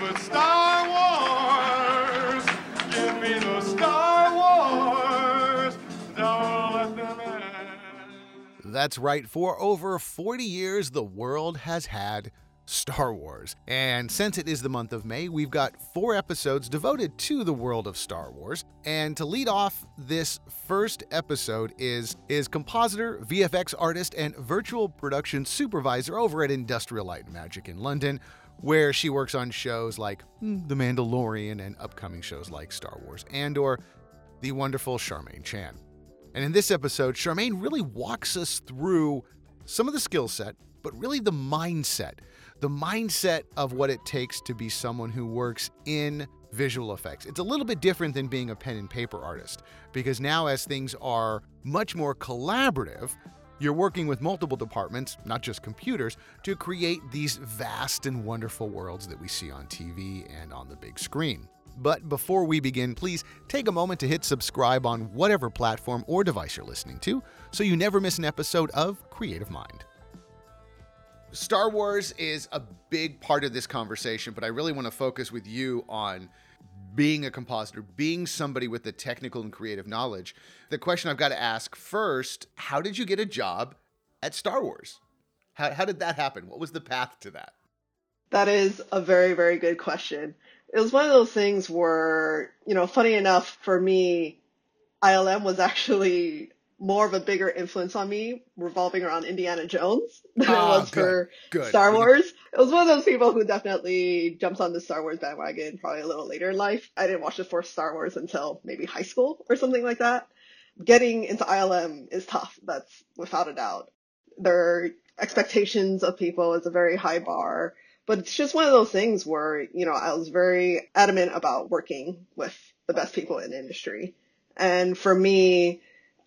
but Star Wars. Give me the Star Wars. Don't let them in. That's right, for over 40 years, the world has had Star Wars. And since it is the month of May, we've got four episodes devoted to the world of Star Wars. And to lead off this first episode is is compositor, VFX artist, and virtual production supervisor over at Industrial Light and Magic in London, where she works on shows like The Mandalorian and upcoming shows like Star Wars Andor, the wonderful Charmaine Chan. And in this episode, Charmaine really walks us through some of the skill set, but really the mindset. The mindset of what it takes to be someone who works in visual effects. It's a little bit different than being a pen and paper artist because now, as things are much more collaborative, you're working with multiple departments, not just computers, to create these vast and wonderful worlds that we see on TV and on the big screen. But before we begin, please take a moment to hit subscribe on whatever platform or device you're listening to so you never miss an episode of Creative Mind. Star Wars is a big part of this conversation, but I really want to focus with you on being a compositor, being somebody with the technical and creative knowledge. The question I've got to ask first how did you get a job at Star Wars? How, how did that happen? What was the path to that? That is a very, very good question. It was one of those things where, you know, funny enough for me, ILM was actually more of a bigger influence on me revolving around Indiana Jones than Ah, it was good, for good. Star Wars. It was one of those people who definitely jumps on the Star Wars bandwagon probably a little later in life. I didn't watch the first Star Wars until maybe high school or something like that. Getting into ILM is tough. That's without a doubt. Their expectations of people is a very high bar. But it's just one of those things where, you know, I was very adamant about working with the best people in the industry. And for me,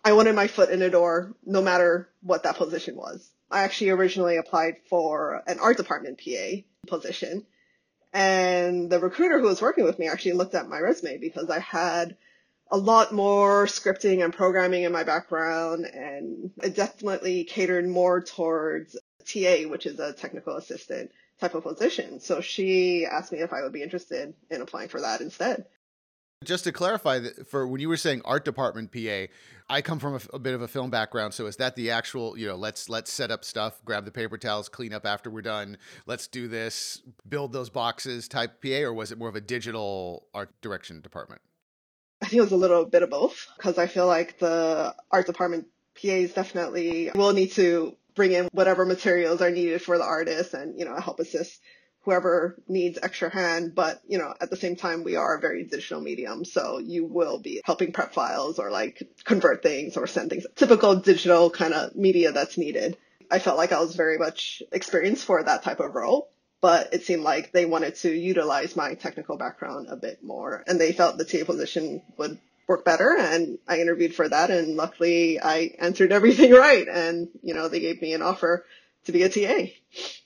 I wanted my foot in the door no matter what that position was. I actually originally applied for an art department PA position. And the recruiter who was working with me actually looked at my resume because I had a lot more scripting and programming in my background and it definitely catered more towards TA, which is a technical assistant type of position. So she asked me if I would be interested in applying for that instead. Just to clarify, for when you were saying art department PA, I come from a bit of a film background. So is that the actual, you know, let's let's set up stuff, grab the paper towels, clean up after we're done, let's do this, build those boxes type PA, or was it more of a digital art direction department? I think it was a little bit of both because I feel like the art department PAs definitely will need to bring in whatever materials are needed for the artist and, you know, help assist whoever needs extra hand. But, you know, at the same time, we are a very digital medium. So you will be helping prep files or like convert things or send things, typical digital kind of media that's needed. I felt like I was very much experienced for that type of role but it seemed like they wanted to utilize my technical background a bit more and they felt the TA position would work better and I interviewed for that and luckily I answered everything right and you know they gave me an offer to be a TA.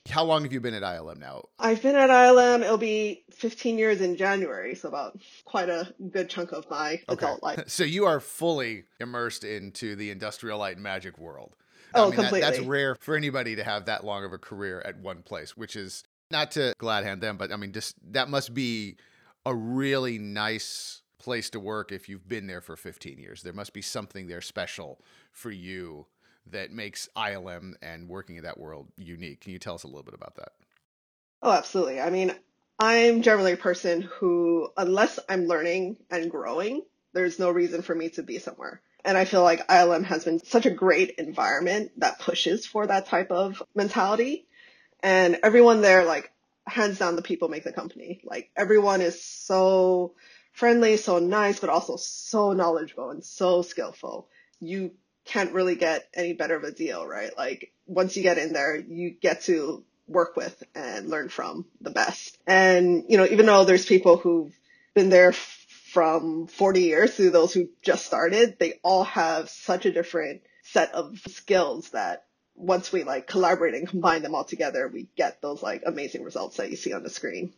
How long have you been at ILM now? I've been at ILM it'll be 15 years in January so about quite a good chunk of my adult life. So you are fully immersed into the industrial light and magic world. Oh, that- that's rare for anybody to have that long of a career at one place, which is not to glad hand them, but I mean, just that must be a really nice place to work if you've been there for 15 years. There must be something there special for you that makes ILM and working in that world unique. Can you tell us a little bit about that? Oh, absolutely. I mean, I'm generally a person who, unless I'm learning and growing, there's no reason for me to be somewhere. And I feel like ILM has been such a great environment that pushes for that type of mentality. And everyone there, like, hands down, the people make the company. Like, everyone is so friendly, so nice, but also so knowledgeable and so skillful. You can't really get any better of a deal, right? Like, once you get in there, you get to work with and learn from the best. And, you know, even though there's people who've been there from 40 years to those who just started, they all have such a different set of skills that once we like collaborate and combine them all together, we get those like amazing results that you see on the screen.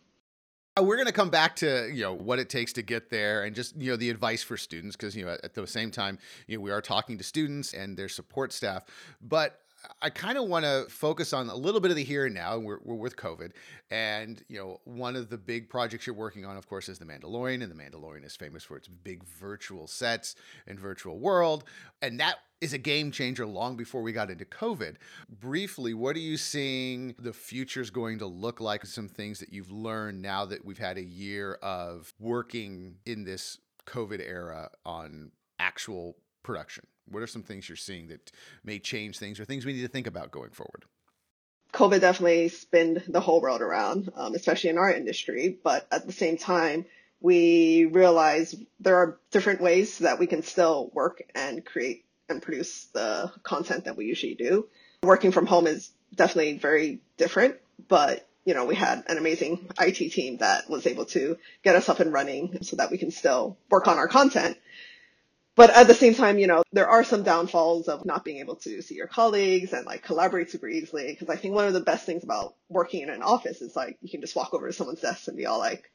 Uh, We're going to come back to you know what it takes to get there and just you know the advice for students because you know at the same time you know we are talking to students and their support staff. But I kind of want to focus on a little bit of the here and now. We're, we're with COVID. And, you know, one of the big projects you're working on, of course, is The Mandalorian. And The Mandalorian is famous for its big virtual sets and virtual world. And that is a game changer long before we got into COVID. Briefly, what are you seeing the future is going to look like? Some things that you've learned now that we've had a year of working in this COVID era on actual production? What are some things you're seeing that may change things or things we need to think about going forward? COVID definitely spinned the whole world around, um, especially in our industry. But at the same time, we realize there are different ways that we can still work and create and produce the content that we usually do. Working from home is definitely very different, but you know, we had an amazing IT team that was able to get us up and running so that we can still work on our content. But at the same time, you know, there are some downfalls of not being able to see your colleagues and like collaborate super easily. Because I think one of the best things about working in an office is like you can just walk over to someone's desk and be all like,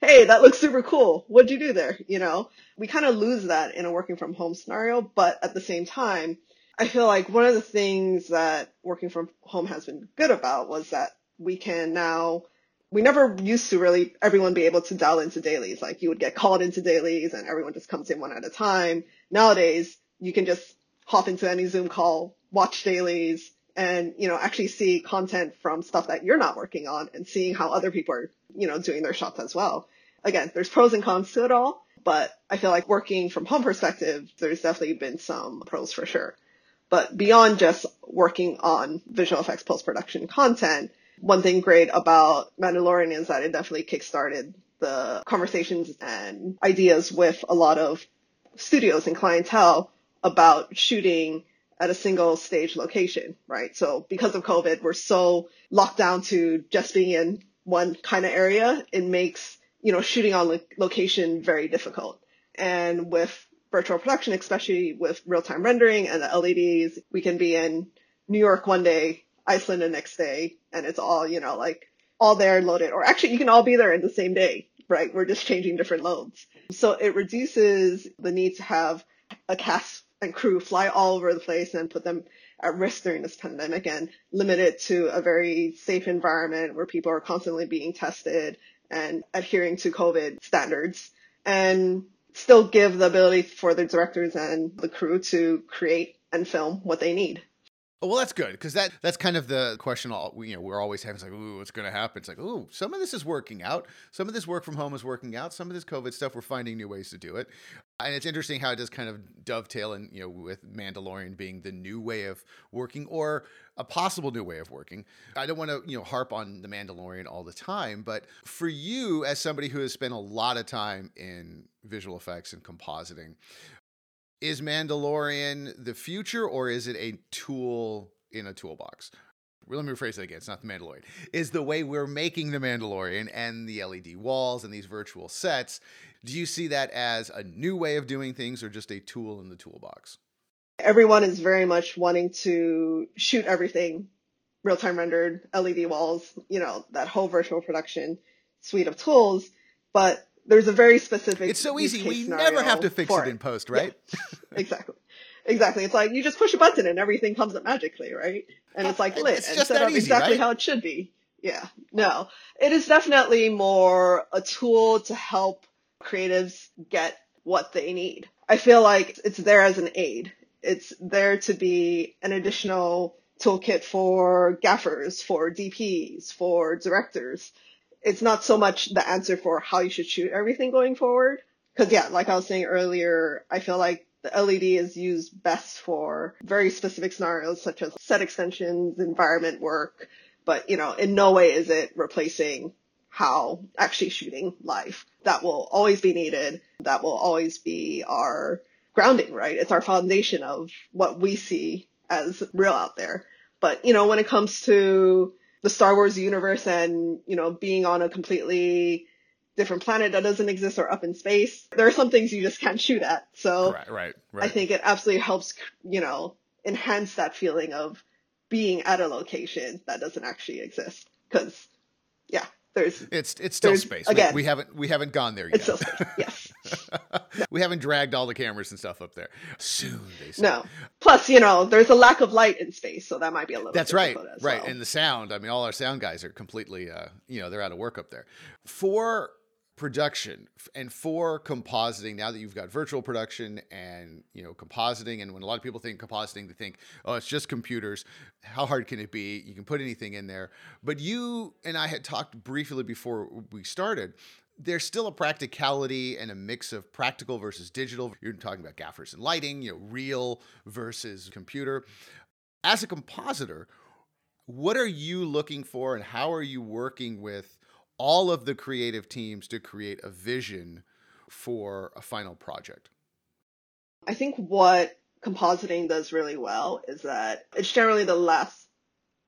"Hey, that looks super cool. What'd you do there?" You know, we kind of lose that in a working from home scenario. But at the same time, I feel like one of the things that working from home has been good about was that we can now we never used to really everyone be able to dial into dailies. Like you would get called into dailies and everyone just comes in one at a time. Nowadays, you can just hop into any Zoom call, watch dailies, and, you know, actually see content from stuff that you're not working on and seeing how other people are, you know, doing their shots as well. Again, there's pros and cons to it all, but I feel like working from home perspective, there's definitely been some pros for sure. But beyond just working on visual effects post-production content, one thing great about Mandalorian is that it definitely kickstarted the conversations and ideas with a lot of studios and clientele about shooting at a single stage location, right? So because of COVID, we're so locked down to just being in one kind of area. It makes, you know, shooting on lo- location very difficult. And with virtual production, especially with real time rendering and the LEDs, we can be in New York one day Iceland the next day and it's all, you know, like all there loaded. Or actually you can all be there in the same day, right? We're just changing different loads. So it reduces the need to have a cast and crew fly all over the place and put them at risk during this pandemic and limit it to a very safe environment where people are constantly being tested and adhering to COVID standards and still give the ability for the directors and the crew to create and film what they need. Well, that's good because that that's kind of the question. All you know, we're always having it's like, ooh, what's going to happen? It's like, ooh, some of this is working out. Some of this work from home is working out. Some of this COVID stuff, we're finding new ways to do it. And it's interesting how it does kind of dovetail, and you know, with Mandalorian being the new way of working or a possible new way of working. I don't want to you know harp on the Mandalorian all the time, but for you as somebody who has spent a lot of time in visual effects and compositing is Mandalorian the future or is it a tool in a toolbox? Let me rephrase that again. It's not the Mandalorian. Is the way we're making the Mandalorian and the LED walls and these virtual sets. Do you see that as a new way of doing things or just a tool in the toolbox? Everyone is very much wanting to shoot everything real time rendered, LED walls, you know, that whole virtual production suite of tools. But there's a very specific. It's so easy. We never have to fix it in post, right? Yeah. exactly. Exactly. It's like you just push a button and everything comes up magically, right? And it's like lit It's and set that up easy, exactly right? how it should be. Yeah. No. It is definitely more a tool to help creatives get what they need. I feel like it's there as an aid. It's there to be an additional toolkit for gaffers, for DPs, for directors. It's not so much the answer for how you should shoot everything going forward. Cause yeah, like I was saying earlier, I feel like the LED is used best for very specific scenarios such as set extensions, environment work, but you know, in no way is it replacing how actually shooting live. That will always be needed. That will always be our grounding, right? It's our foundation of what we see as real out there. But, you know, when it comes to the Star Wars universe and, you know, being on a completely different planet that doesn't exist or up in space, there are some things you just can't shoot at. So Right, right, right. I think it absolutely helps, you know, enhance that feeling of being at a location that doesn't actually exist. Cause yeah, there's, it's it's still there's- space. We- again, we, haven't we haven't gone there yet. it's still space. Yes. we haven't dragged all the cameras and stuff up there. Soon, they say. No. Plus, you know, there's a lack of light in space, so that might be a little. That's right, right. well. And the sound. I mean, all our sound guys are completely, uh, you know, they're out of work up there. For production and for compositing, now that you've got virtual production and you know compositing, and when a lot of people think compositing, they think, oh, it's just computers. How hard can it be? You can put anything in there. But you and I had talked briefly before we started. There's still a practicality and a mix of practical versus digital. You're talking about gaffers and lighting, you know, real versus computer. As a compositor, what are you looking for and how are you working with all of the creative teams to create a vision for a final project? I think what compositing does really well is that it's generally the last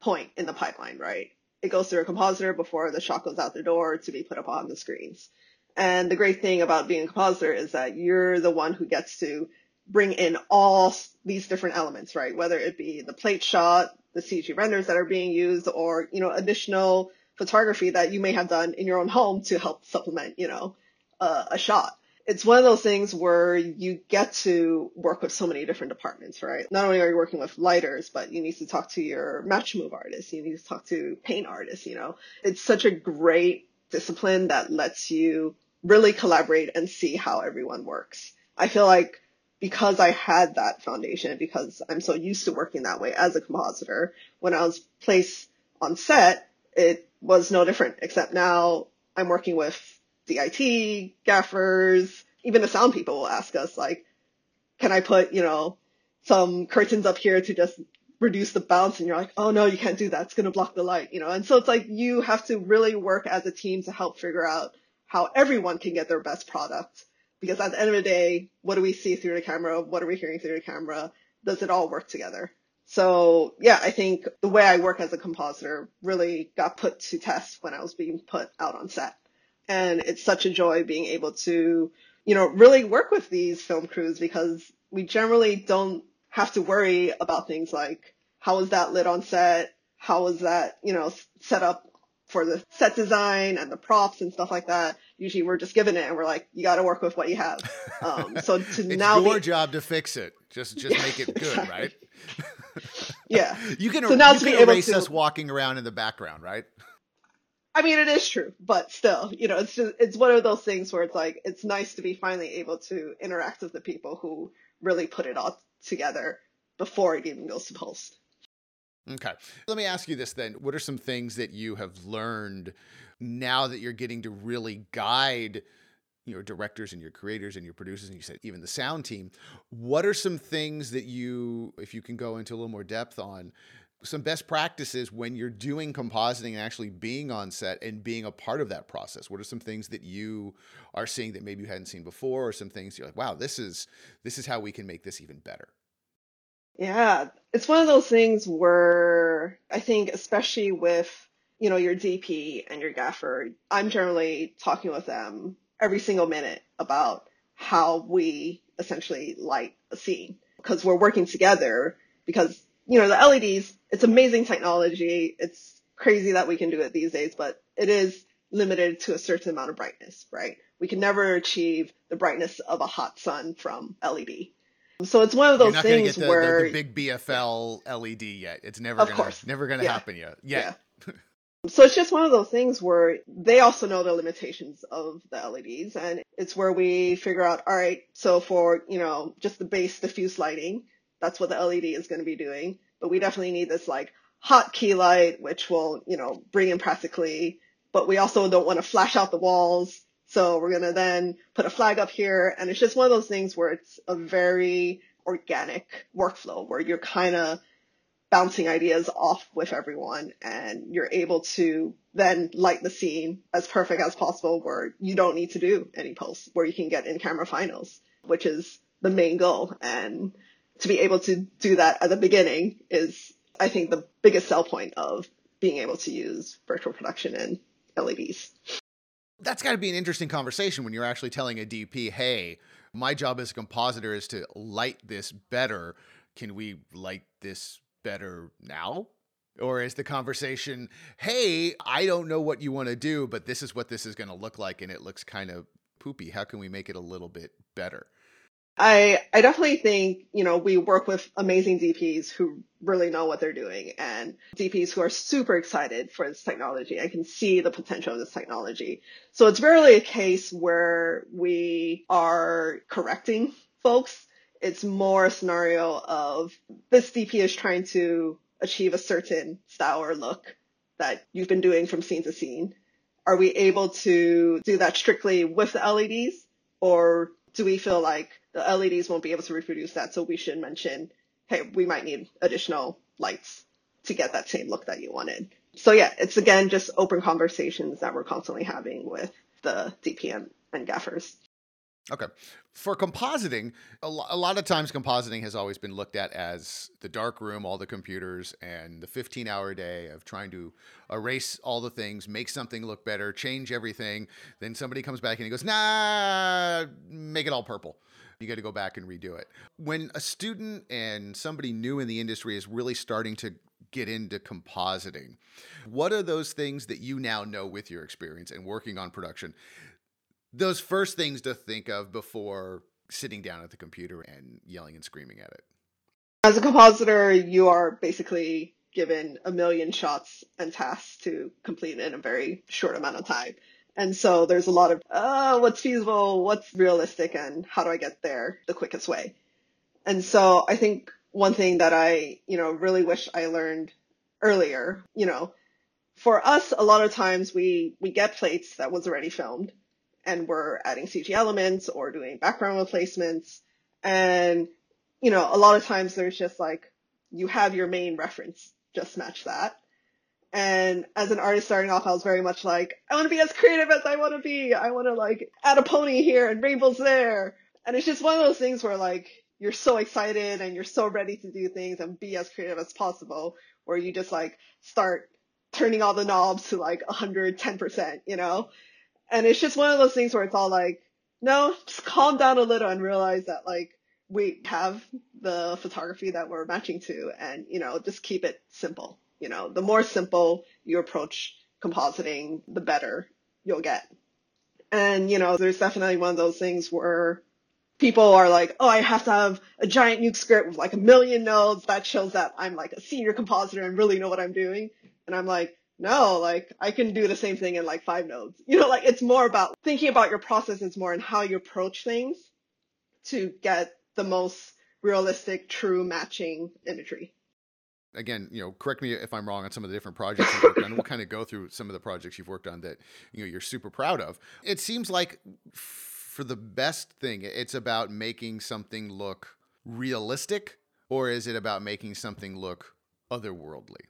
point in the pipeline, right? It goes through a compositor before the shot goes out the door to be put up on the screens. And the great thing about being a compositor is that you're the one who gets to bring in all these different elements, right? Whether it be the plate shot, the CG renders that are being used, or, you know, additional photography that you may have done in your own home to help supplement, you know, uh, a shot. It's one of those things where you get to work with so many different departments, right? Not only are you working with lighters, but you need to talk to your match move artists. You need to talk to paint artists, you know. It's such a great discipline that lets you really collaborate and see how everyone works. I feel like because I had that foundation, because I'm so used to working that way as a compositor, when I was placed on set, it was no different, except now I'm working with DIT, gaffers, even the sound people will ask us like, can I put, you know, some curtains up here to just reduce the bounce? And you're like, oh no, you can't do that. It's going to block the light, you know? And so it's like you have to really work as a team to help figure out how everyone can get their best product. Because at the end of the day, what do we see through the camera? What are we hearing through the camera? Does it all work together? So yeah, I think the way I work as a compositor really got put to test when I was being put out on set. And it's such a joy being able to, you know, really work with these film crews because we generally don't have to worry about things like how was that lit on set? How was that, you know, set up for the set design and the props and stuff like that? Usually we're just given it and we're like, you got to work with what you have. Um, so to It's now your be, job to fix it. Just just make it good, Exactly. right? yeah. You can, So now you to can erase to- us walking around in the background, right? I mean, it is true, but still, you know, it's just, it's one of those things where it's like, it's nice to be finally able to interact with the people who really put it all together before it even goes to post. Okay. Let me ask you this then. What are some things that you have learned now that you're getting to really guide your directors and your creators and your producers and you said even the sound team? What are some things that you if you can go into a little more depth on some best practices when you're doing compositing and actually being on set and being a part of that process? What are some things that you are seeing that maybe you hadn't seen before or some things you're like, "Wow, this is this is how we can make this even better." Yeah, it's one of those things where I think, especially with, you know, your DP and your gaffer, I'm generally talking with them every single minute about how we essentially light a scene because we're working together because, you know, the LEDs, it's amazing technology. It's crazy that we can do it these days, but it is limited to a certain amount of brightness, right? We can never achieve the brightness of a hot sun from LED. So it's one of those things the, where the, the big BFL LED yet. It's never Of going to course. never going to Yeah. happen yet. Yet. So it's just one of those things where they also know the limitations of the LEDs and it's where we figure out, all right, so for, you know, just the base diffuse lighting, that's what the LED is going to be doing. But we definitely need this like hot key light, which will, you know, bring in practically, but we also don't want to flash out the walls. So we're going to then put a flag up here. And it's just one of those things where it's a very organic workflow where you're kind of bouncing ideas off with everyone and you're able to then light the scene as perfect as possible where you don't need to do any posts, where you can get in camera finals, which is the main goal. And to be able to do that at the beginning is, I think, the biggest sell point of being able to use virtual production and LEDs. That's got to be an interesting conversation when you're actually telling a DP, "Hey, my job as a compositor is to light this better. Can we light this better now?" Or is the conversation, "Hey, I don't know what you want to do, but this is what this is going to look like and it looks kind of poopy? How can we make it a little bit better? I I definitely think, you know, we work with amazing DPs who really know what they're doing and DPs who are super excited for this technology and can see the potential of this technology. So it's rarely a case where we are correcting folks. It's more a scenario of this DP is trying to achieve a certain style or look that you've been doing from scene to scene. Are we able to do that strictly with the LEDs or do we feel like the LEDs won't be able to reproduce that? So we should mention, hey, we might need additional lights to get that same look that you wanted. So yeah, it's again just open conversations that we're constantly having with the DPM and gaffers. Okay. For compositing, a, lo- a lot of times compositing has always been looked at as the dark room, all the computers, and the 15 hour day of trying to erase all the things, make something look better, change everything. Then somebody comes back and he goes, nah, make it all purple. You got to go back and redo it. When a student and somebody new in the industry is really starting to get into compositing, what are those things that you now know with your experience and working on production those first things to think of before sitting down at the computer and yelling and screaming at it. As a compositor, you are basically given a million shots and tasks to complete in a very short amount of time. And so there's a lot of, uh, what's feasible, what's realistic, and how do I get there the quickest way? And so I think one thing that I, you know, really wish I learned earlier, you know, for us, a lot of times we, we get plates that was already filmed and we're adding CG elements or doing background replacements. And, you know, a lot of times there's just like, you have your main reference, just match that. And as an artist starting off, I was very much like, I want to be as creative as I want to be. I want to like add a pony here and rainbows there. And it's just one of those things where like, you're so excited and you're so ready to do things and be as creative as possible, where you just like start turning all the knobs to like 110%, you know? And it's just one of those things where it's all like, no, just calm down a little and realize that like we have the photography that we're matching to and, you know, just keep it simple. You know, the more simple you approach compositing, the better you'll get. And, you know, there's definitely one of those things where people are like, oh, I have to have a giant nuke script with like a million nodes. That shows that I'm like a senior compositor and really know what I'm doing. And I'm like, no, like I can do the same thing in like five nodes. You know, like it's more about thinking about your processes more and how you approach things to get the most realistic, true matching imagery. Again, you know, correct me if I'm wrong on some of the different projects you've worked on. We'll kind of go through some of the projects you've worked on that you know you're super proud of. It seems like for the best thing, it's about making something look realistic, or is it about making something look otherworldly?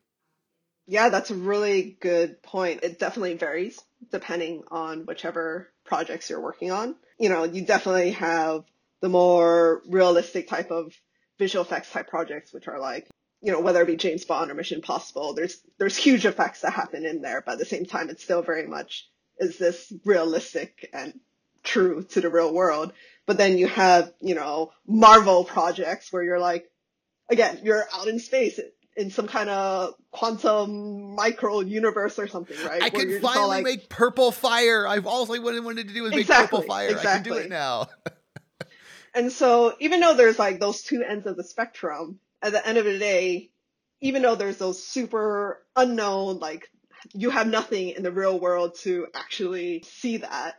Yeah, that's a really good point. It definitely varies depending on whichever projects you're working on. You know, you definitely have the more realistic type of visual effects type projects, which are like, you know, whether it be James Bond or Mission Impossible, there's, there's huge effects that happen in there, but at the same time, it's still very much, is this realistic and true to the real world? But then you have, you know, Marvel projects where you're like, again, you're out in space in some kind of quantum micro universe or something, right? I can finally like, make purple fire. I've always wanted to do is make purple fire. Exactly. I can do it now. and so even though there's like those two ends of the spectrum, at the end of the day, even though there's those super unknown, like you have nothing in the real world to actually see that,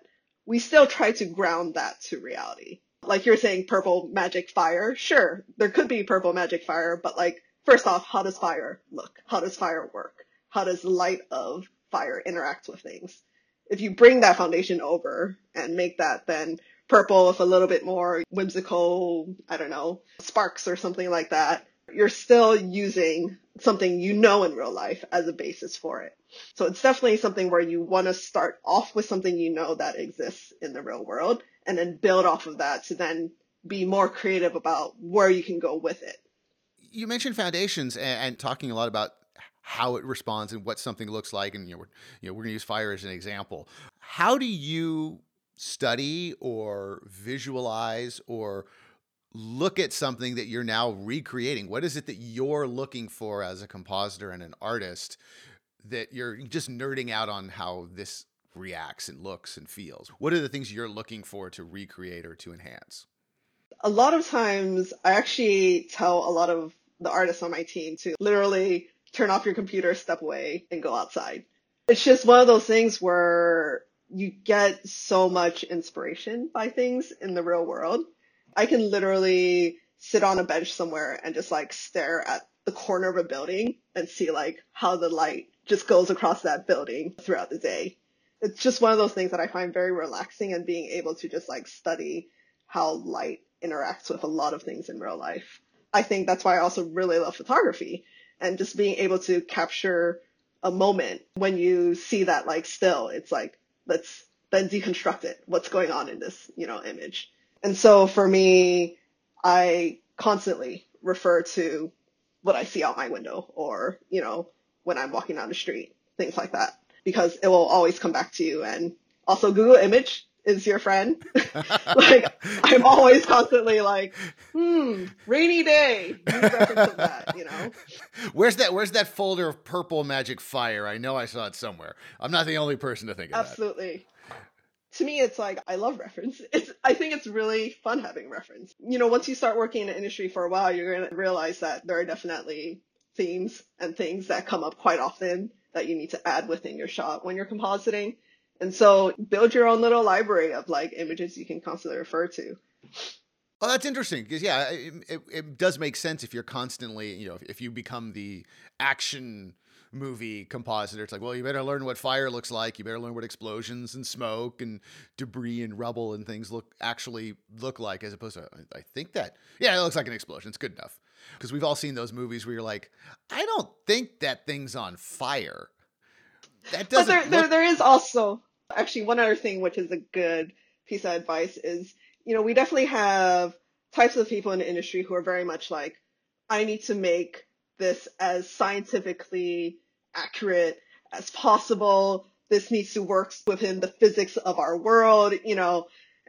we still try to ground that to reality. Like you're saying purple magic fire, sure, there could be purple magic fire, but like first off, how does fire look? How does fire work? How does the light of fire interact with things? If you bring that foundation over and make that then purple with a little bit more whimsical, I don't know, sparks or something like that, you're still using something you know in real life as a basis for it. So it's definitely something where you want to start off with something you know that exists in the real world and then build off of that to then be more creative about where you can go with it you mentioned foundations and, and, talking a lot about how it responds and what something looks like, and you know, we're, you know, we're going to use fire as an example. How do you study or visualize or look at something that you're now recreating? What is it that you're looking for as a compositor and an artist that you're just nerding out on how this reacts and looks and feels? What are the things you're looking for to recreate or to enhance? A lot of times, I actually tell a lot of the artists on my team to literally turn off your computer, step away, and go outside. It's just one of those things where you get so much inspiration by things in the real world. I can literally sit on a bench somewhere and just like stare at the corner of a building and see like how the light just goes across that building throughout the day. It's just one of those things that I find very relaxing and being able to just like study how light interacts with a lot of things in real life. I think that's why I also really love photography and just being able to capture a moment when you see that like still, it's like, let's then deconstruct it. What's going on in this, you know, image. And so for me, I constantly refer to what I see out my window or, you know, when I'm walking down the street, things like that, because it will always come back to you. And also Google image is your friend. like I'm always constantly like, hmm, rainy day. Use reference of that, you know. Where's that where's that folder of purple magic fire? I know I saw it somewhere. I'm not the only person to think of Absolutely. To me, it's like I love reference. It's I think it's really fun having reference. You know, once you start working in the industry for a while, you're gonna realize that there are definitely themes and things that come up quite often that you need to add within your shot when you're compositing. And so build your own little library of like images you can constantly refer to. Oh, that's interesting because yeah, it, it, it, does make sense if you're constantly, you know, if, if you become the action movie compositor, it's like, well, you better learn what fire looks like. You better learn what explosions and smoke and debris and rubble and things look actually look like, as opposed to, I think that, yeah, it looks like an explosion. It's good enough because we've all seen those movies where you're like, I don't think that thing's on fire. That doesn't. But there, look- there, there is also actually one other thing which is a good piece of advice is, you know, we definitely have types of people in the industry who are very much like, I need to make this as scientifically accurate as possible. This needs to work within the physics of our world, you know,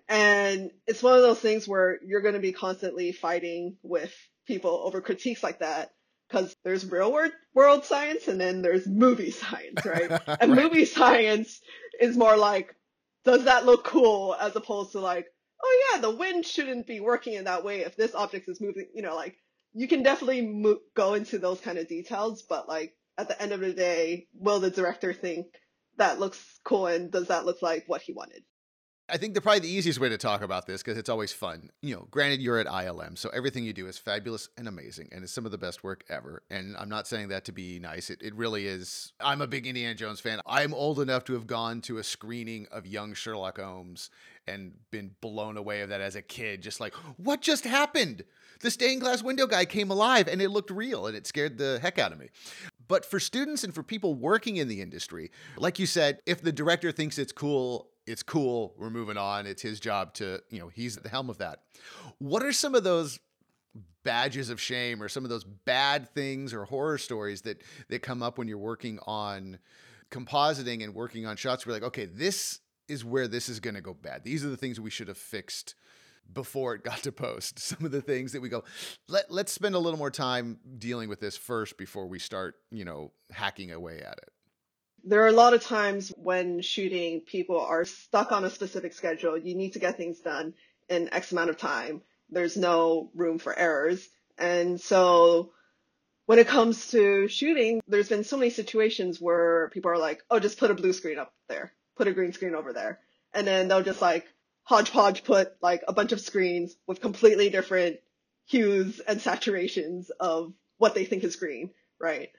and it's one of those things where you're going to be constantly fighting with people over critiques like that because there's real world, world science and then there's movie science, right? And Right. movie science is more like, does that look cool as opposed to like, oh yeah, the wind shouldn't be working in that way if this object is moving, you know, like you can definitely mo- go into those kind of details, but like at the end of the day, will the director think that looks cool and does that look like what he wanted? I think the probably the easiest way to talk about this because it's always fun. You know, granted you're at ILM, so everything you do is fabulous and amazing, and it's some of the best work ever. And I'm not saying that to be nice. It, it really is. I'm a big Indiana Jones fan. I'm old enough to have gone to a screening of Young Sherlock Holmes and been blown away of that as a kid. Just like, what just happened? The stained glass window guy came alive, and it looked real, and it scared the heck out of me. But for students and for people working in the industry, like you said, if the director thinks it's cool, it's cool. We're moving on. It's his job to, you know, he's at the helm of that. What are some of those badges of shame or some of those bad things or horror stories that that come up when you're working on compositing and working on shots? We're like, okay, this is where this is going to go bad. These are the things we should have fixed before it got to post. Some of the things that we go, let let's spend a little more time dealing with this first before we start, you know, hacking away at it. There are a lot of times when shooting, people are stuck on a specific schedule. You need to get things done in X amount of time. There's no room for errors. And so when it comes to shooting, there's been so many situations where people are like, oh, just put a blue screen up there, put a green screen over there. And then they'll just like hodgepodge put like a bunch of screens with completely different hues and saturations of what they think is green, right?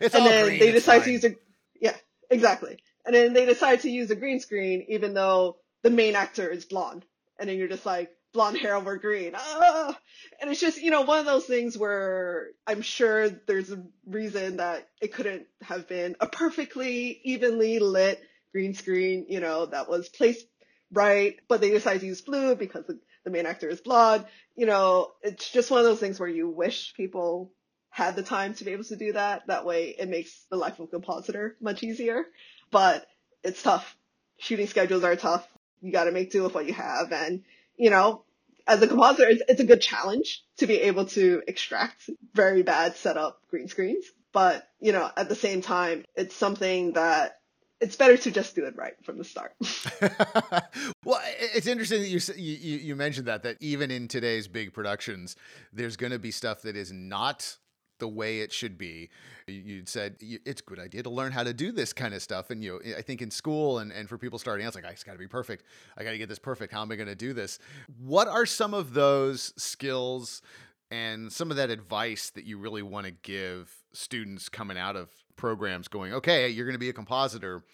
It's and all then green, they decide to use a yeah exactly. And then they decide to use a green screen even though the main actor is blonde. And then you're just like blonde hair over green. Ah! and it's just you know one of those things where i'm sure there's a reason that it couldn't have been a perfectly evenly lit green screen you know that was placed right but they decided to use blue because the main actor is blonde. You know it's just one of those things where you wish people had the time to be able to do that. That way it makes the life of a compositor much easier. But it's tough. Shooting schedules are tough. You gotta make do with what you have. And, you know, as a compositor, it's, it's a good challenge to be able to extract very bad setup green screens. But, you know, at the same time, it's something that it's better to just do it right from the start. well, it's interesting that you, you you mentioned that that even in today's big productions, there's going to be stuff that is not the way it should be. You said it's a good idea to learn how to do this kind of stuff, and you know, I think in school and and for people starting out, it's like ah, I just got to be perfect. I got to get this perfect. How am I going to do this? What are some of those skills and some of that advice that you really want to give students coming out of programs going, okay, you're going to be a compositor.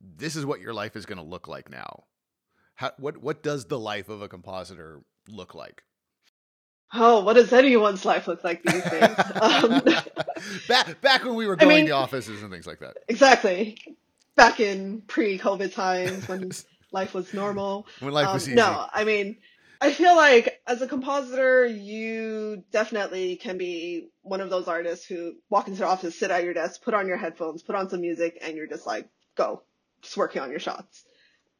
This is what your life is going to look like now. How, what what does the life of a compositor look like? Oh, what does anyone's life look like these days? um, back back when we were going I mean, to offices and things like that. Exactly. Back in pre-COVID times when life was normal. When life was um, easy. No, I mean, I feel like as a compositor, you definitely can be one of those artists who walk into the office, sit at your desk, put on your headphones, put on some music, and you're just like, go, just working on your shots.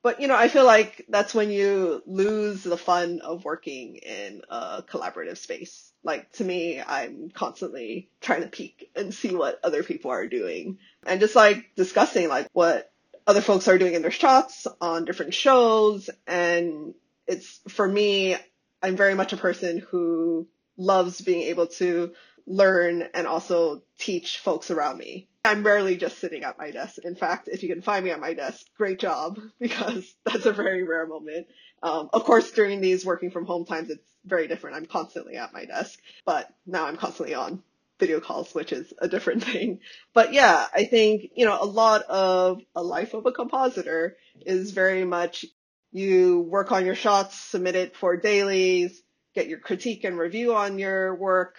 But, you know, I feel like that's when you lose the fun of working in a collaborative space. Like, to me, I'm constantly trying to peek and see what other people are doing and just like discussing like what other folks are doing in their shots on different shows and it's for me, I'm very much a person who loves being able to learn and also teach folks around me. I'm rarely just sitting at my desk. In fact, if you can find me at my desk, great job because that's a very rare moment. Um, of course, during these working from home times, it's very different. I'm constantly at my desk, but now I'm constantly on video calls, which is a different thing. But yeah, I think, you know, a lot of a life of a compositor is very much you work on your shots, submit it for dailies, get your critique and review on your work,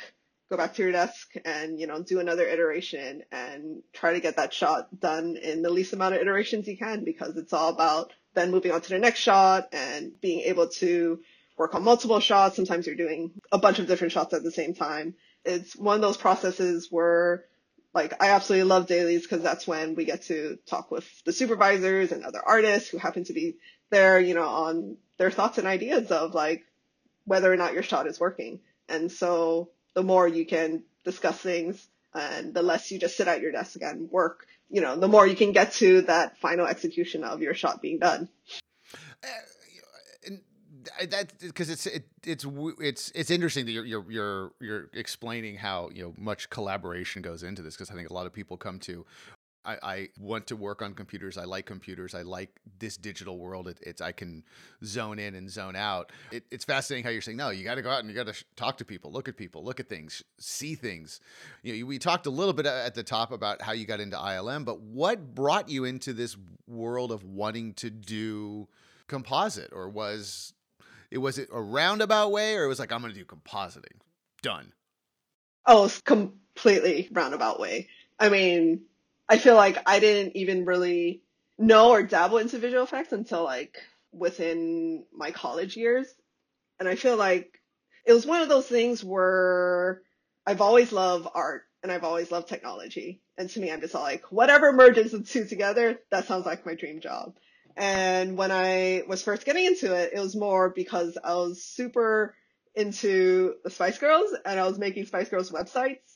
go back to your desk and, you know, do another iteration and try to get that shot done in the least amount of iterations you can because it's all about then moving on to the next shot and being able to work on multiple shots. Sometimes you're doing a bunch of different shots at the same time. It's one of those processes where like I absolutely love dailies because that's when we get to talk with the supervisors and other artists who happen to be there, you know, on their thoughts and ideas of like whether or not your shot is working. And so the more you can discuss things and the less you just sit at your desk and work, you know, the more you can get to that final execution of your shot being done. Uh, that because it's it, it's it's it's interesting that you're you're you're you're explaining how you know much collaboration goes into this because I think a lot of people come to I, I, want to work on computers. I like computers. I like this digital world. It, it's I can zone in and zone out. It, it's fascinating how you're saying no. You got to go out and you got to sh- talk to people, look at people, look at things, see things. You know, we talked a little bit at the top about how you got into ILM, but what brought you into this world of wanting to do composite, or was it was it a roundabout way, or it was like I'm going to do compositing, done? Oh, it's completely roundabout way. I mean, I feel like I didn't even really know or dabble into visual effects until like within my college years. And I feel like it was one of those things where I've always loved art and I've always loved technology. And to me, I'm just like, whatever merges the two together, that sounds like my dream job. And when I was first getting into it, it was more because I was super into the Spice Girls and I was making Spice Girls websites.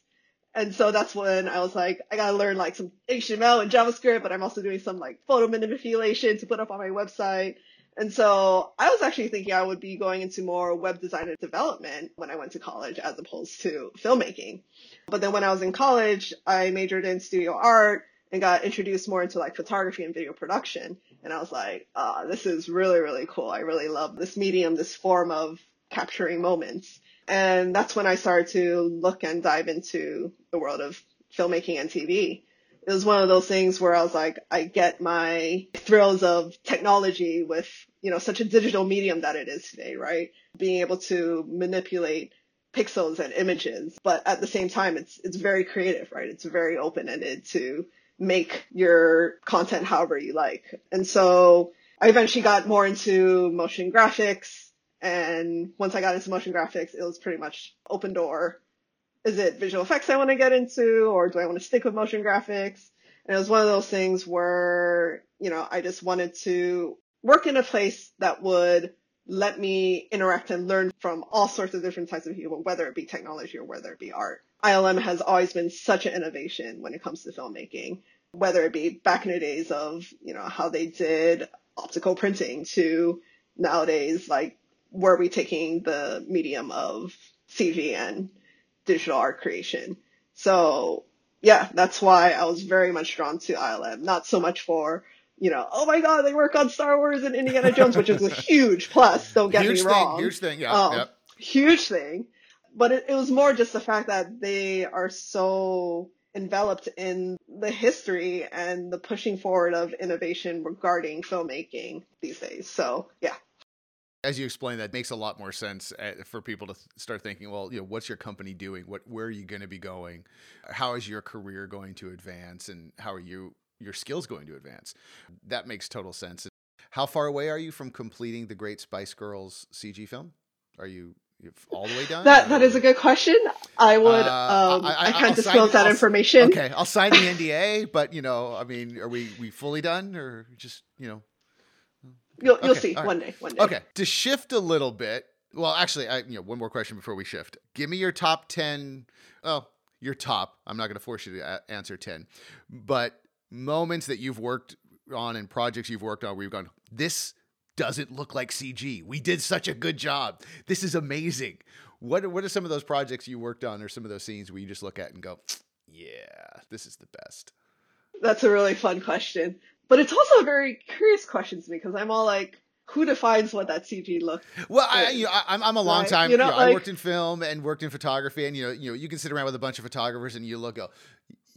And so that's when I was like, I gotta learn like some HTML and JavaScript, but I'm also doing some like photo manipulation to put up on my website. And so I was actually thinking I would be going into more web design and development when I went to college as opposed to filmmaking. But then when I was in college, I majored in studio art and got introduced more into like photography and video production. And I was like, oh, this is really, really cool. I really love this medium, this form of capturing moments. And that's when I started to look and dive into the world of filmmaking and TV. It was one of those things where I was like, I get my thrills of technology with, you know, such a digital medium that it is today, right? Being able to manipulate pixels and images, but at the same time, it's, it's very creative, right? It's very open-ended to make your content however you like. And so I eventually got more into motion graphics, and once I got into motion graphics, it was pretty much open door. Is it visual effects I want to get into or do I want to stick with motion graphics? And it was one of those things where, you know, I just wanted to work in a place that would let me interact and learn from all sorts of different types of people, whether it be technology or whether it be art. ILM has always been such an innovation when it comes to filmmaking, whether it be back in the days of, you know, how they did optical printing to nowadays, like, where are we taking the medium of CG and digital art creation? So yeah, that's why I was very much drawn to ILM, not so much for you know, oh my god, they work on Star Wars and Indiana Jones, which is a huge plus. Don't get huge me thing, wrong. Huge thing, yeah. Um, yep. Huge thing. But it, it was more just the fact that they are so enveloped in the history and the pushing forward of innovation regarding filmmaking these days. So yeah. As you explain that makes a lot more sense uh, for people to th- start thinking, well, you know, what's your company doing? What where are you going to be going? How is your career going to advance and how are you your skills going to advance? That makes total sense. How far away are you from completing the Great Spice Girls CG film? Are you all the way done? That that is a good question. I would. Uh, um, I, I, I, can't I'll disclose sign, that I'll, information. Okay, I'll sign the NDA. But you know, I mean, are we we fully done or just you know? You'll you'll see right. one day. One day. Okay, to shift a little bit. Well, actually, I you know one more question before we shift. Give me your top ten. Oh, your top. I'm not going to force you to answer ten, but moments that you've worked on and projects you've worked on where you've gone, this doesn't look like CG. We did such a good job. This is amazing. What what are some of those projects you worked on or some of those scenes where you just look at and go, yeah, this is the best? That's a really fun question. But it's also a very curious question to me because I'm all like, who defines what that CG look? Well, I, you know, I, am I'm a long right? time. You know, you know like, I worked in film and worked in photography, and you know, you know, you can sit around with a bunch of photographers and you look, go,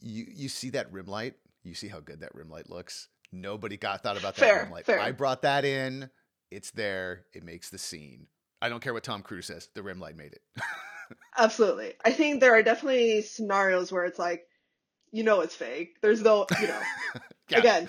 you you see that rim light, you see how good that rim light looks. Nobody got thought about that fair, rim light. Fair. I brought that in. It's there. It makes the scene. I don't care what Tom Cruise says. The rim light made it. Absolutely. I think there are definitely scenarios where it's like, you know, it's fake. There's no, you know, yeah. again,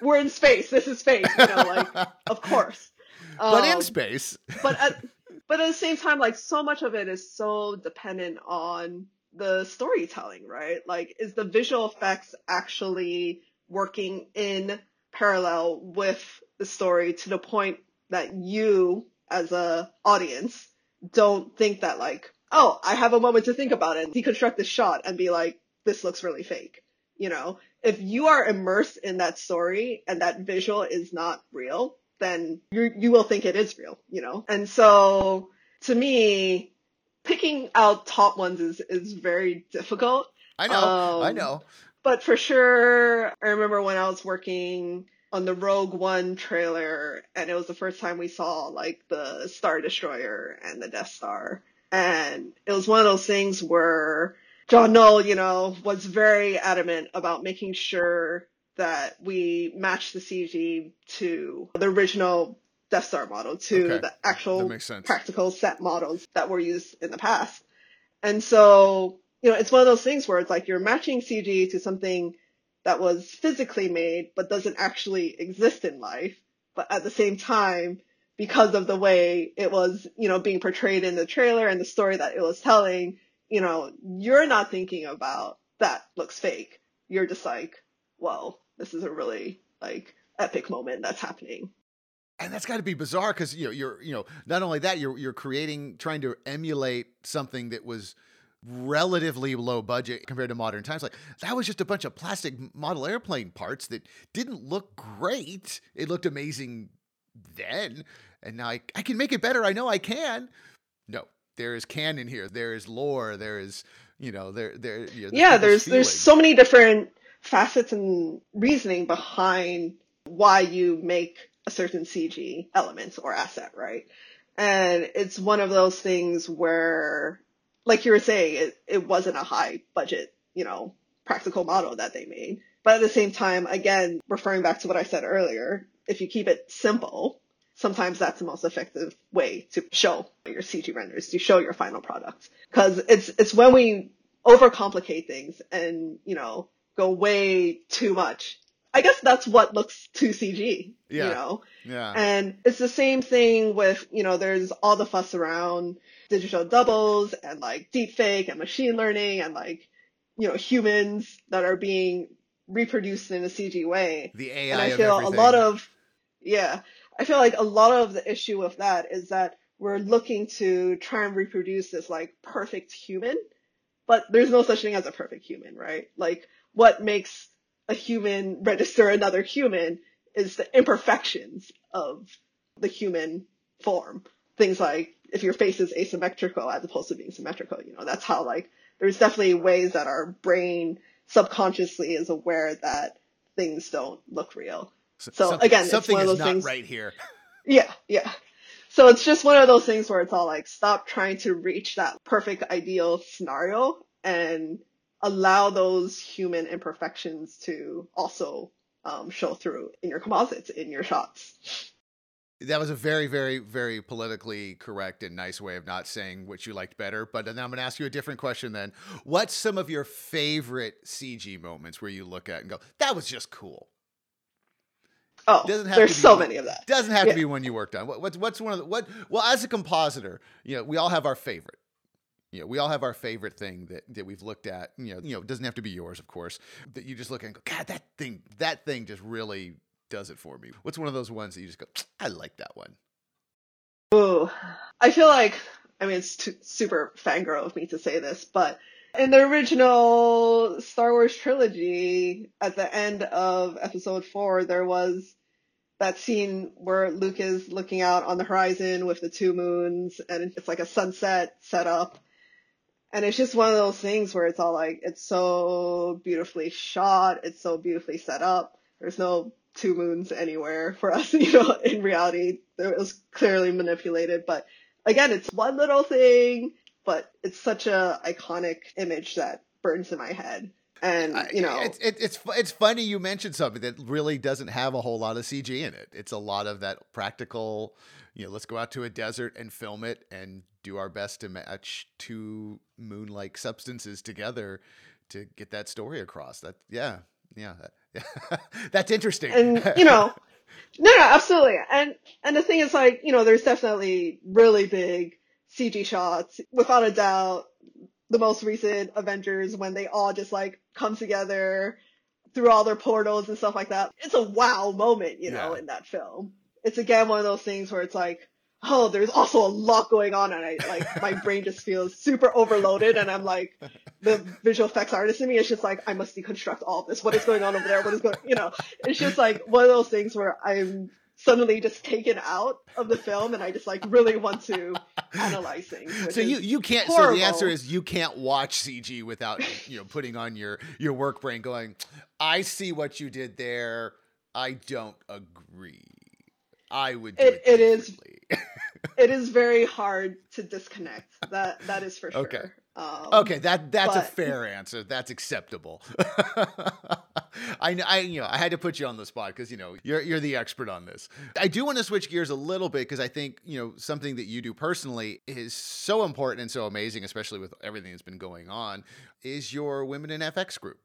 we're in space. This is space. You know, like, of course. But um, in space. but at, but at the same time, like, so much of it is so dependent on the storytelling, right? Like, is the visual effects actually working in parallel with the story to the point that you, as a audience, don't think that like, oh, I have a moment to think about it, deconstruct the shot and be like, this looks really fake. You know, if you are immersed in that story and that visual is not real, then you you will think it is real, you know? And so to me, picking out top ones is, is very difficult. I know. Um, I know. But for sure, I remember when I was working on the Rogue One trailer, and it was the first time we saw like the Star Destroyer and the Death Star. And it was one of those things where John Knoll, you know, was very adamant about making sure that we match the CG to the original Death Star model to okay. the actual practical set models that were used in the past. And so, you know, it's one of those things where it's like you're matching CG to something that was physically made but doesn't actually exist in life. But at the same time, because of the way it was, you know, being portrayed in the trailer and the story that it was telling, you know, you're not thinking about that looks fake. You're just like, whoa, this is a really like epic moment that's happening. And that's got to be bizarre because you know you're you know not only that you're you're creating trying to emulate something that was relatively low budget compared to modern times. Like that was just a bunch of plastic model airplane parts that didn't look great. It looked amazing then and now I, I can make it better. I know i can. No there is canon here there is lore there is you know there there you know, yeah there's feeling. there's so many different facets and reasoning behind why you make a certain CG element or asset, right? And it's one of those things where, like you were saying, it, it wasn't a high budget, you know, practical model that they made. But at the same time, again, referring back to what I said earlier, if you keep it simple, sometimes that's the most effective way to show your CG renders, to show your final product. Cause it's, it's when we overcomplicate things and, you know, go way too much I guess that's what looks too CG, yeah. you know? Yeah. And it's the same thing with, you know, there's all the fuss around digital doubles and like deepfake and machine learning and like, you know, humans that are being reproduced in a CG way. The AI And I feel a lot of, yeah, I feel like a lot of the issue with that is that we're looking to try and reproduce this like perfect human, but there's no such thing as a perfect human, right? Like what makes a human register another human is the imperfections of the human form. Things like if your face is asymmetrical as opposed to being symmetrical, you know, that's how like there's definitely ways that our brain subconsciously is aware that things don't look real. So Some- again, it's something one of is those not things. right here. Yeah, yeah. So it's just one of those things where it's all like, stop trying to reach that perfect ideal scenario and allow those human imperfections to also um, show through in your composites, in your shots. That was a very, very, very politically correct and nice way of not saying what you liked better. But then I'm going to ask you a different question then. What's some of your favorite CG moments where you look at and go, that was just cool? Oh, Doesn't have there's to be so one- many of that. Doesn't have Yeah. to be one you worked on. What, what's what's one of the what? Well, as a compositor, you know, we all have our favorite. You know, we all have our favorite thing that, that we've looked at. You know, you know, it doesn't have to be yours, of course. That you just look at and go, God, that thing, that thing just really does it for me. What's one of those ones that you just go, I like that one. Ooh, I feel like, I mean, it's too, super fangirl of me to say this, but in the original Star Wars trilogy, at the end of episode four, there was that scene where Luke is looking out on the horizon with the two moons and it's like a sunset set up. And it's just one of those things where it's all like, it's so beautifully shot. It's so beautifully set up. There's no two moons anywhere for us, you know, in reality. It was clearly manipulated, but again, it's one little thing, but it's such a iconic image that burns in my head. And, you know, it's it, it's it's funny you mentioned something that really doesn't have a whole lot of CG in it. It's a lot of that practical. You know, let's go out to a desert and film it and do our best to match two moon-like substances together to get that story across. That yeah, yeah, that, that's interesting. and you know no no absolutely and and the thing is like you know there's definitely really big cg shots without a doubt the most recent avengers when they all just like come together through all their portals and stuff like that it's a wow moment you know Yeah. in that film it's again one of those things where it's like oh there's also a lot going on and i like my brain just feels super overloaded and i'm like the visual effects artist in me is just like I must deconstruct all this. What is going on over there? What is going? You know, it's just like one of those things where I'm suddenly just taken out of the film, and I just like really want to analyze things. so you you can't. So the answer is you can't watch CG without you know putting on your your work brain, going, I see what you did there. I don't agree. I would. It- it, it is it is very hard to disconnect. That that is for sure. Okay. Um, Okay, that that's a fair answer. That's acceptable. I, I you know I had to put you on the spot because you know you're you're the expert on this. I do want to switch gears a little bit because I think you know something that you do personally is so important and so amazing, especially with everything that's been going on. Is your Women in VFX group?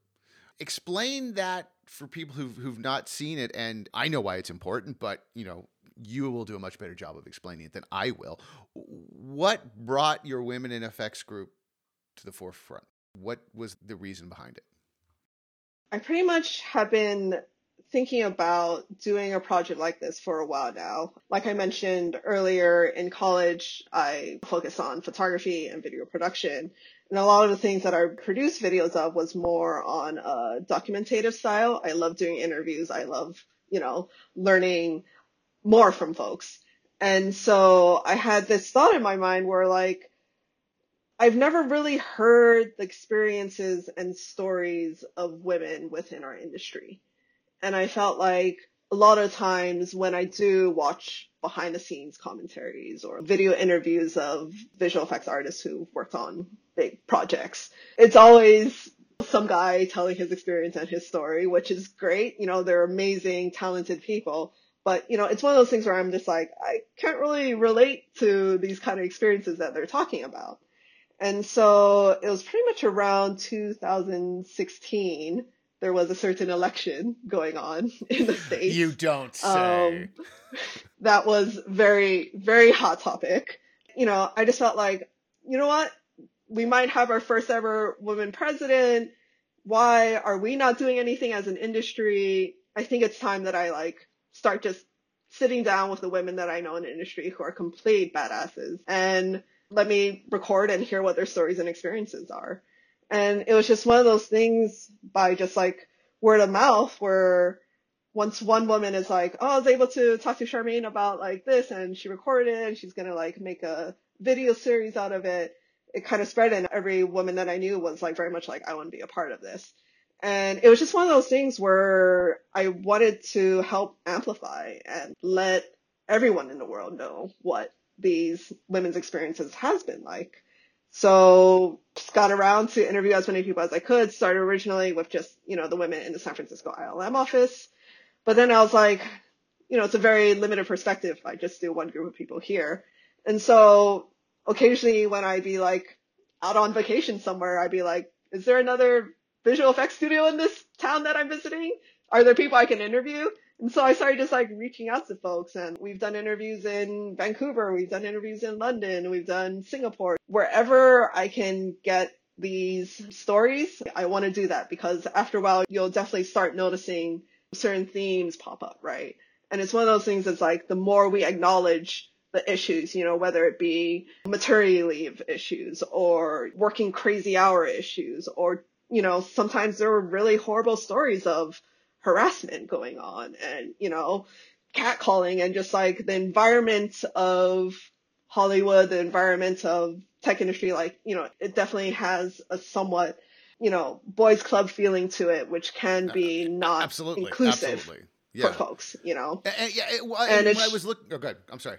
Explain that for people who've who've not seen it, and I know why it's important, but you know you will do a much better job of explaining it than I will. What brought your Women in VFX group to the forefront? What was the reason behind it? I pretty much have been thinking about doing a project like this for a while now. Like I mentioned earlier, in college, I focused on photography and video production. And a lot of the things that I produced videos of was more on a documentative style. I love doing interviews. I love, you know, learning more from folks. And so I had this thought in my mind where like, I've never really heard the experiences and stories of women within our industry. And I felt like a lot of times when I do watch behind the scenes commentaries or video interviews of visual effects artists who've worked on big projects, it's always some guy telling his experience and his story, which is great. You know, they're amazing, talented people. But, you know, it's one of those things where I'm just like, I can't really relate to these kind of experiences that they're talking about. And so it was pretty much around 2016. There was a certain election going on in the States. You don't say. Um, that was very, very hot topic. You know, I just felt like, you know what? We might have our first ever woman president. Why are we not doing anything as an industry? I think it's time that I like start just sitting down with the women that I know in the industry who are complete badasses and let me record and hear what their stories and experiences are. And it was just one of those things by just like word of mouth where once one woman is like, oh, I was able to talk to Charmaine about like this and she recorded it and she's going to like make a video series out of it. It kind of spread and every woman that I knew was like very much like, I want to be a part of this. And it was just one of those things where I wanted to help amplify and let everyone in the world know what these women's experiences has been like. So just got around to interview as many people as I could. Started originally with just, you know, the women in the San Francisco ILM office. But then I was like, you know, it's a very limited perspective. I just do one group of people here. And so occasionally when I'd be like out on vacation somewhere, I'd be like, is there another visual effects studio in this town that I'm visiting? Are there people I can interview? And so I started just like reaching out to folks and we've done interviews in Vancouver, we've done interviews in London, we've done Singapore. Wherever I can get these stories, I want to do that because after a while you'll definitely start noticing certain themes pop up, right? And it's one of those things that's like the more we acknowledge the issues, you know, whether it be maternity leave issues or working crazy hour issues or, you know, sometimes there are really horrible stories of harassment going on and, you know, catcalling and just like the environment of Hollywood, the environment of tech industry, like, you know, it definitely has a somewhat you know, boys club feeling to it, which can be uh, not absolutely inclusive absolutely. Yeah. for folks, you know. And, and- yeah, it, well, And and I was looking. Oh, good. I'm sorry.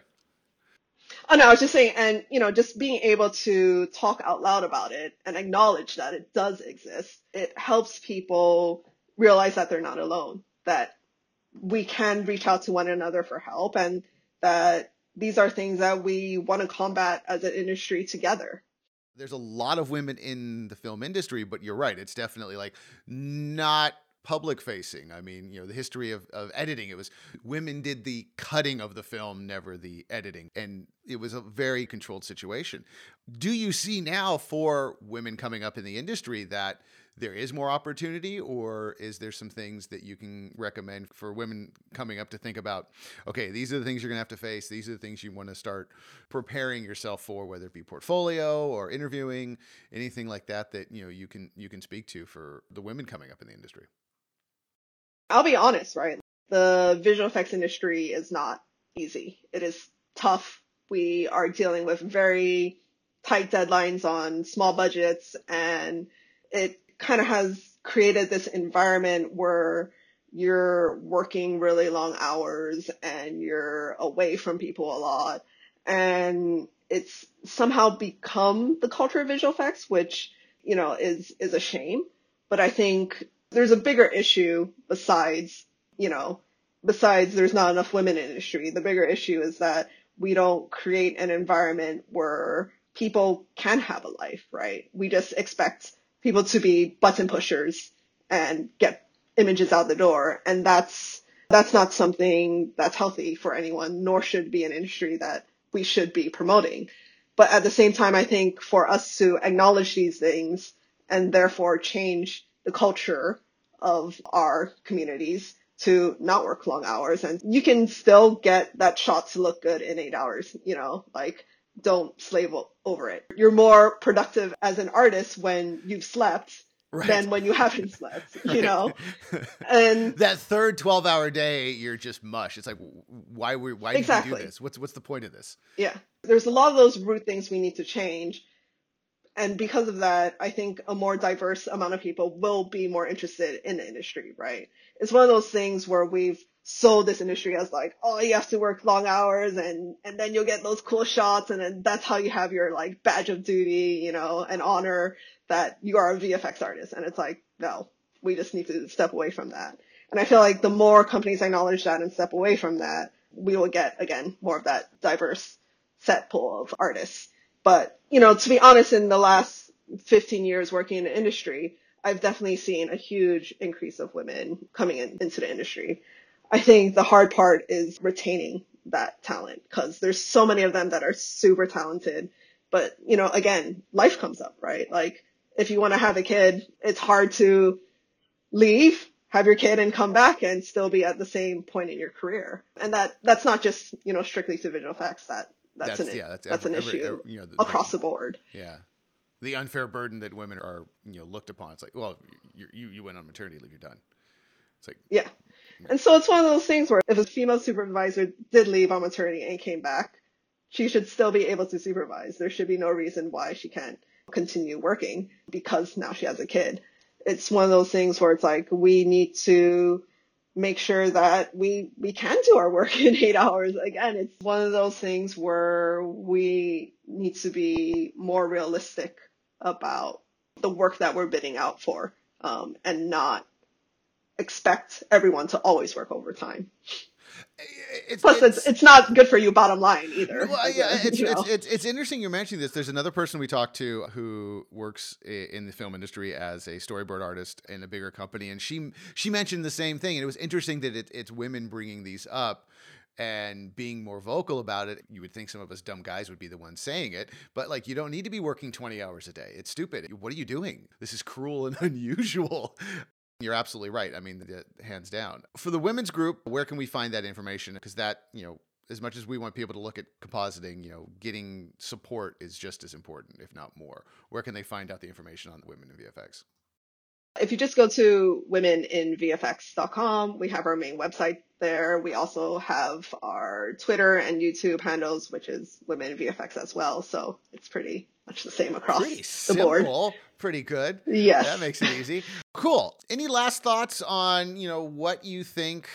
Oh no, I was just saying, and you know, just being able to talk out loud about it and acknowledge that it does exist, it helps people realize that they're not alone, that we can reach out to one another for help, and that these are things that we want to combat as an industry together. there's a lot of women in the film industry, but you're right. It's definitely like not public facing. I mean, you know, the history of, of editing, it was women did the cutting of the film, never the editing. And it was a very controlled situation. Do you see now for women coming up in the industry that there is more opportunity, or is there some things that you can recommend for women coming up to think about? Okay, these are the things you're going to have to face. These are the things you want to start preparing yourself for, whether it be portfolio or interviewing, anything like that that you know you can you can speak to for the women coming up in the industry. I'll be honest, right? The visual effects industry is not easy. It is tough. We are dealing with very tight deadlines on small budgets and it kind of has created this environment where you're working really long hours and you're away from people a lot. And it's somehow become the culture of visual effects which you know is is a shame. But i think there's a bigger issue besides you know besides there's not enough women in industry. The bigger issue is that we don't create an environment where people can have a life right? We just expect people to be button pushers and get images out the door. And that's, that's not something that's healthy for anyone, nor should be an industry that we should be promoting. But at the same time, I think for us to acknowledge these things and therefore change the culture of our communities to not work long hours and you can still get that shot to look good in eight hours, you know, like don't slave over it. You're more productive as an artist when you've slept Right. than when you haven't slept, you know? And that third 12 hour day, you're just mush. It's like, why were, why did you Exactly. do this? What's, what's the point of this? yeah, there's a lot of those root things we need to change. And because of that, I think a more diverse amount of people will be more interested in the industry, right? It's one of those things where we've sold this industry as like, oh, you have to work long hours and, and then you'll get those cool shots and then that's how you have your like badge of duty, you know, and honor that you are a VFX artist. And it's like, no, we just need to step away from that. And I feel like the more companies acknowledge that and step away from that, we will get, again, more of that diverse set pool of artists. But, you know, to be honest, in the last 15 years working in the industry, I've definitely seen a huge increase of women coming in, into the industry. I think the hard part is retaining that talent because there's so many of them that are super talented. But, you know, again, life comes up, right? Like if you want to have a kid, it's hard to leave, have your kid and come back and still be at the same point in your career. And that that's not just you know strictly to visual effects. That that's, That's- an yeah, that's that's, every- an issue every- you know, the- across the board. Yeah. The unfair burden that women are, you know, looked upon. It's like, well, you you, you went on maternity leave, you're done. It's like, Yeah. And so it's one of those things where if a female supervisor did leave on maternity and came back, she should still be able to supervise. There should be no reason why she can't continue working because now she has a kid. It's one of those things where it's like we need to make sure that we we can do our work in 8 hours. Again, it's one of those things where we need to be more realistic about the work that we're bidding out for um, and not expect everyone to always work overtime. it's, Plus, it's, it's not good for you bottom line either. Well, a- yeah, it's, it's, it's, it's interesting you're mentioning this. There's another person we talked to who works in the film industry as a storyboard artist in a bigger company, and she she mentioned the same thing. And it was interesting that it, it's women bringing these up and being more vocal about it. You would think some of us dumb guys would be the ones saying it, but like you don't need to be working 20 hours a day. It's stupid. What are you doing? This is cruel and unusual. You're absolutely right. I mean, the- hands down. For the women's group, where can we find that information? Because that, you know, as much as we want people to look at compositing, you know, getting support is just as important, if not more. Where can they find out the information on women in VFX? if you just go to womeninvfx.com, we have our main website there. We also have our Twitter and YouTube handles, which is Women VFX as well. So it's pretty much the same across Pretty the simple, board. pretty good. Yes. That makes it easy. Cool. Any last thoughts on, you know, what you think?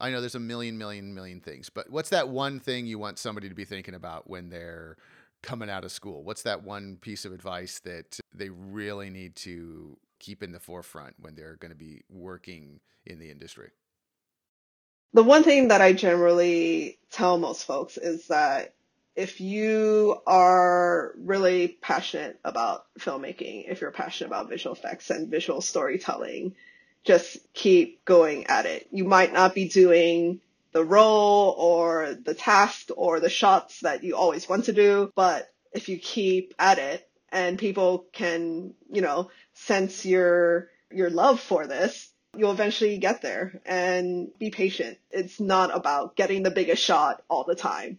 I know there's a million, million, million things, but what's that one thing you want somebody to be thinking about when they're coming out of school? What's that one piece of advice that they really need to keep in the forefront when they're going to be working in the industry? The one thing that I generally tell most folks is that if you are really passionate about filmmaking, if you're passionate about visual effects and visual storytelling, just keep going at it. You might not be doing the role or the task or the shots that you always want to do, but if you keep at it and people can, you know, sense your your love for this, you'll eventually get there and be patient. It's not about getting the biggest shot all the time.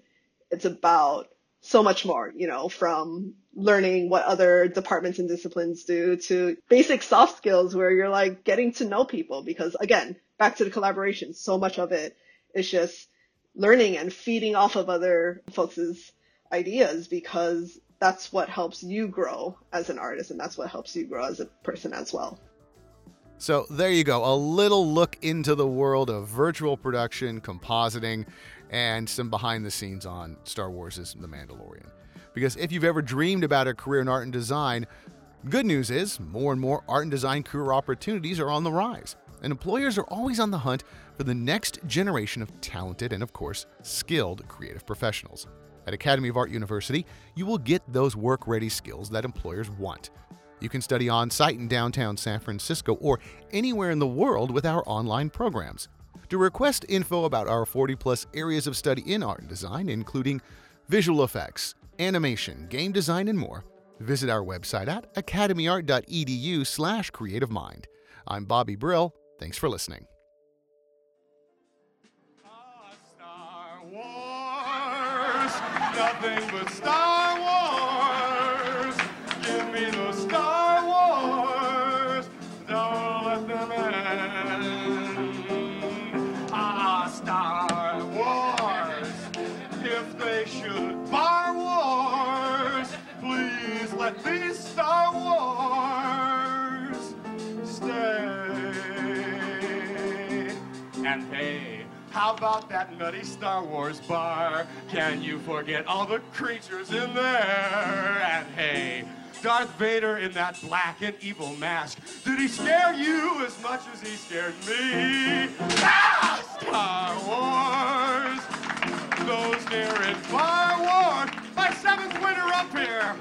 It's about so much more, you know, from learning what other departments and disciplines do to basic soft skills where you're like getting to know people because again, back to the collaboration, so much of it is just learning and feeding off of other folks' ideas because that's what helps you grow as an artist and that's what helps you grow as a person as well. So there you go, a little look into the world of virtual production, compositing, and some behind the scenes on Star Wars' The Mandalorian. Because if you've ever dreamed about a career in art and design, good news is more and more art and design career opportunities are on the rise, and employers are always on the hunt for the next generation of talented and, of course, skilled creative professionals. At Academy of Art University, you will get those work ready skills that employers want. You can study on site in downtown San Francisco or anywhere in the world with our online programs. To request info about our 40 plus areas of study in art and design, including visual effects, animation, game design, and more, visit our website at academyart.edu slash creative mind. I'm Bobby Brill. Thanks for listening. Ah, Nothing but Star how about that nutty Star Wars bar? Can you forget all the creatures in there? And hey, Darth Vader in that black and evil mask. Did he scare you as much as he scared me? Ah, Star Wars! Those near and far war! My seventh winner up here!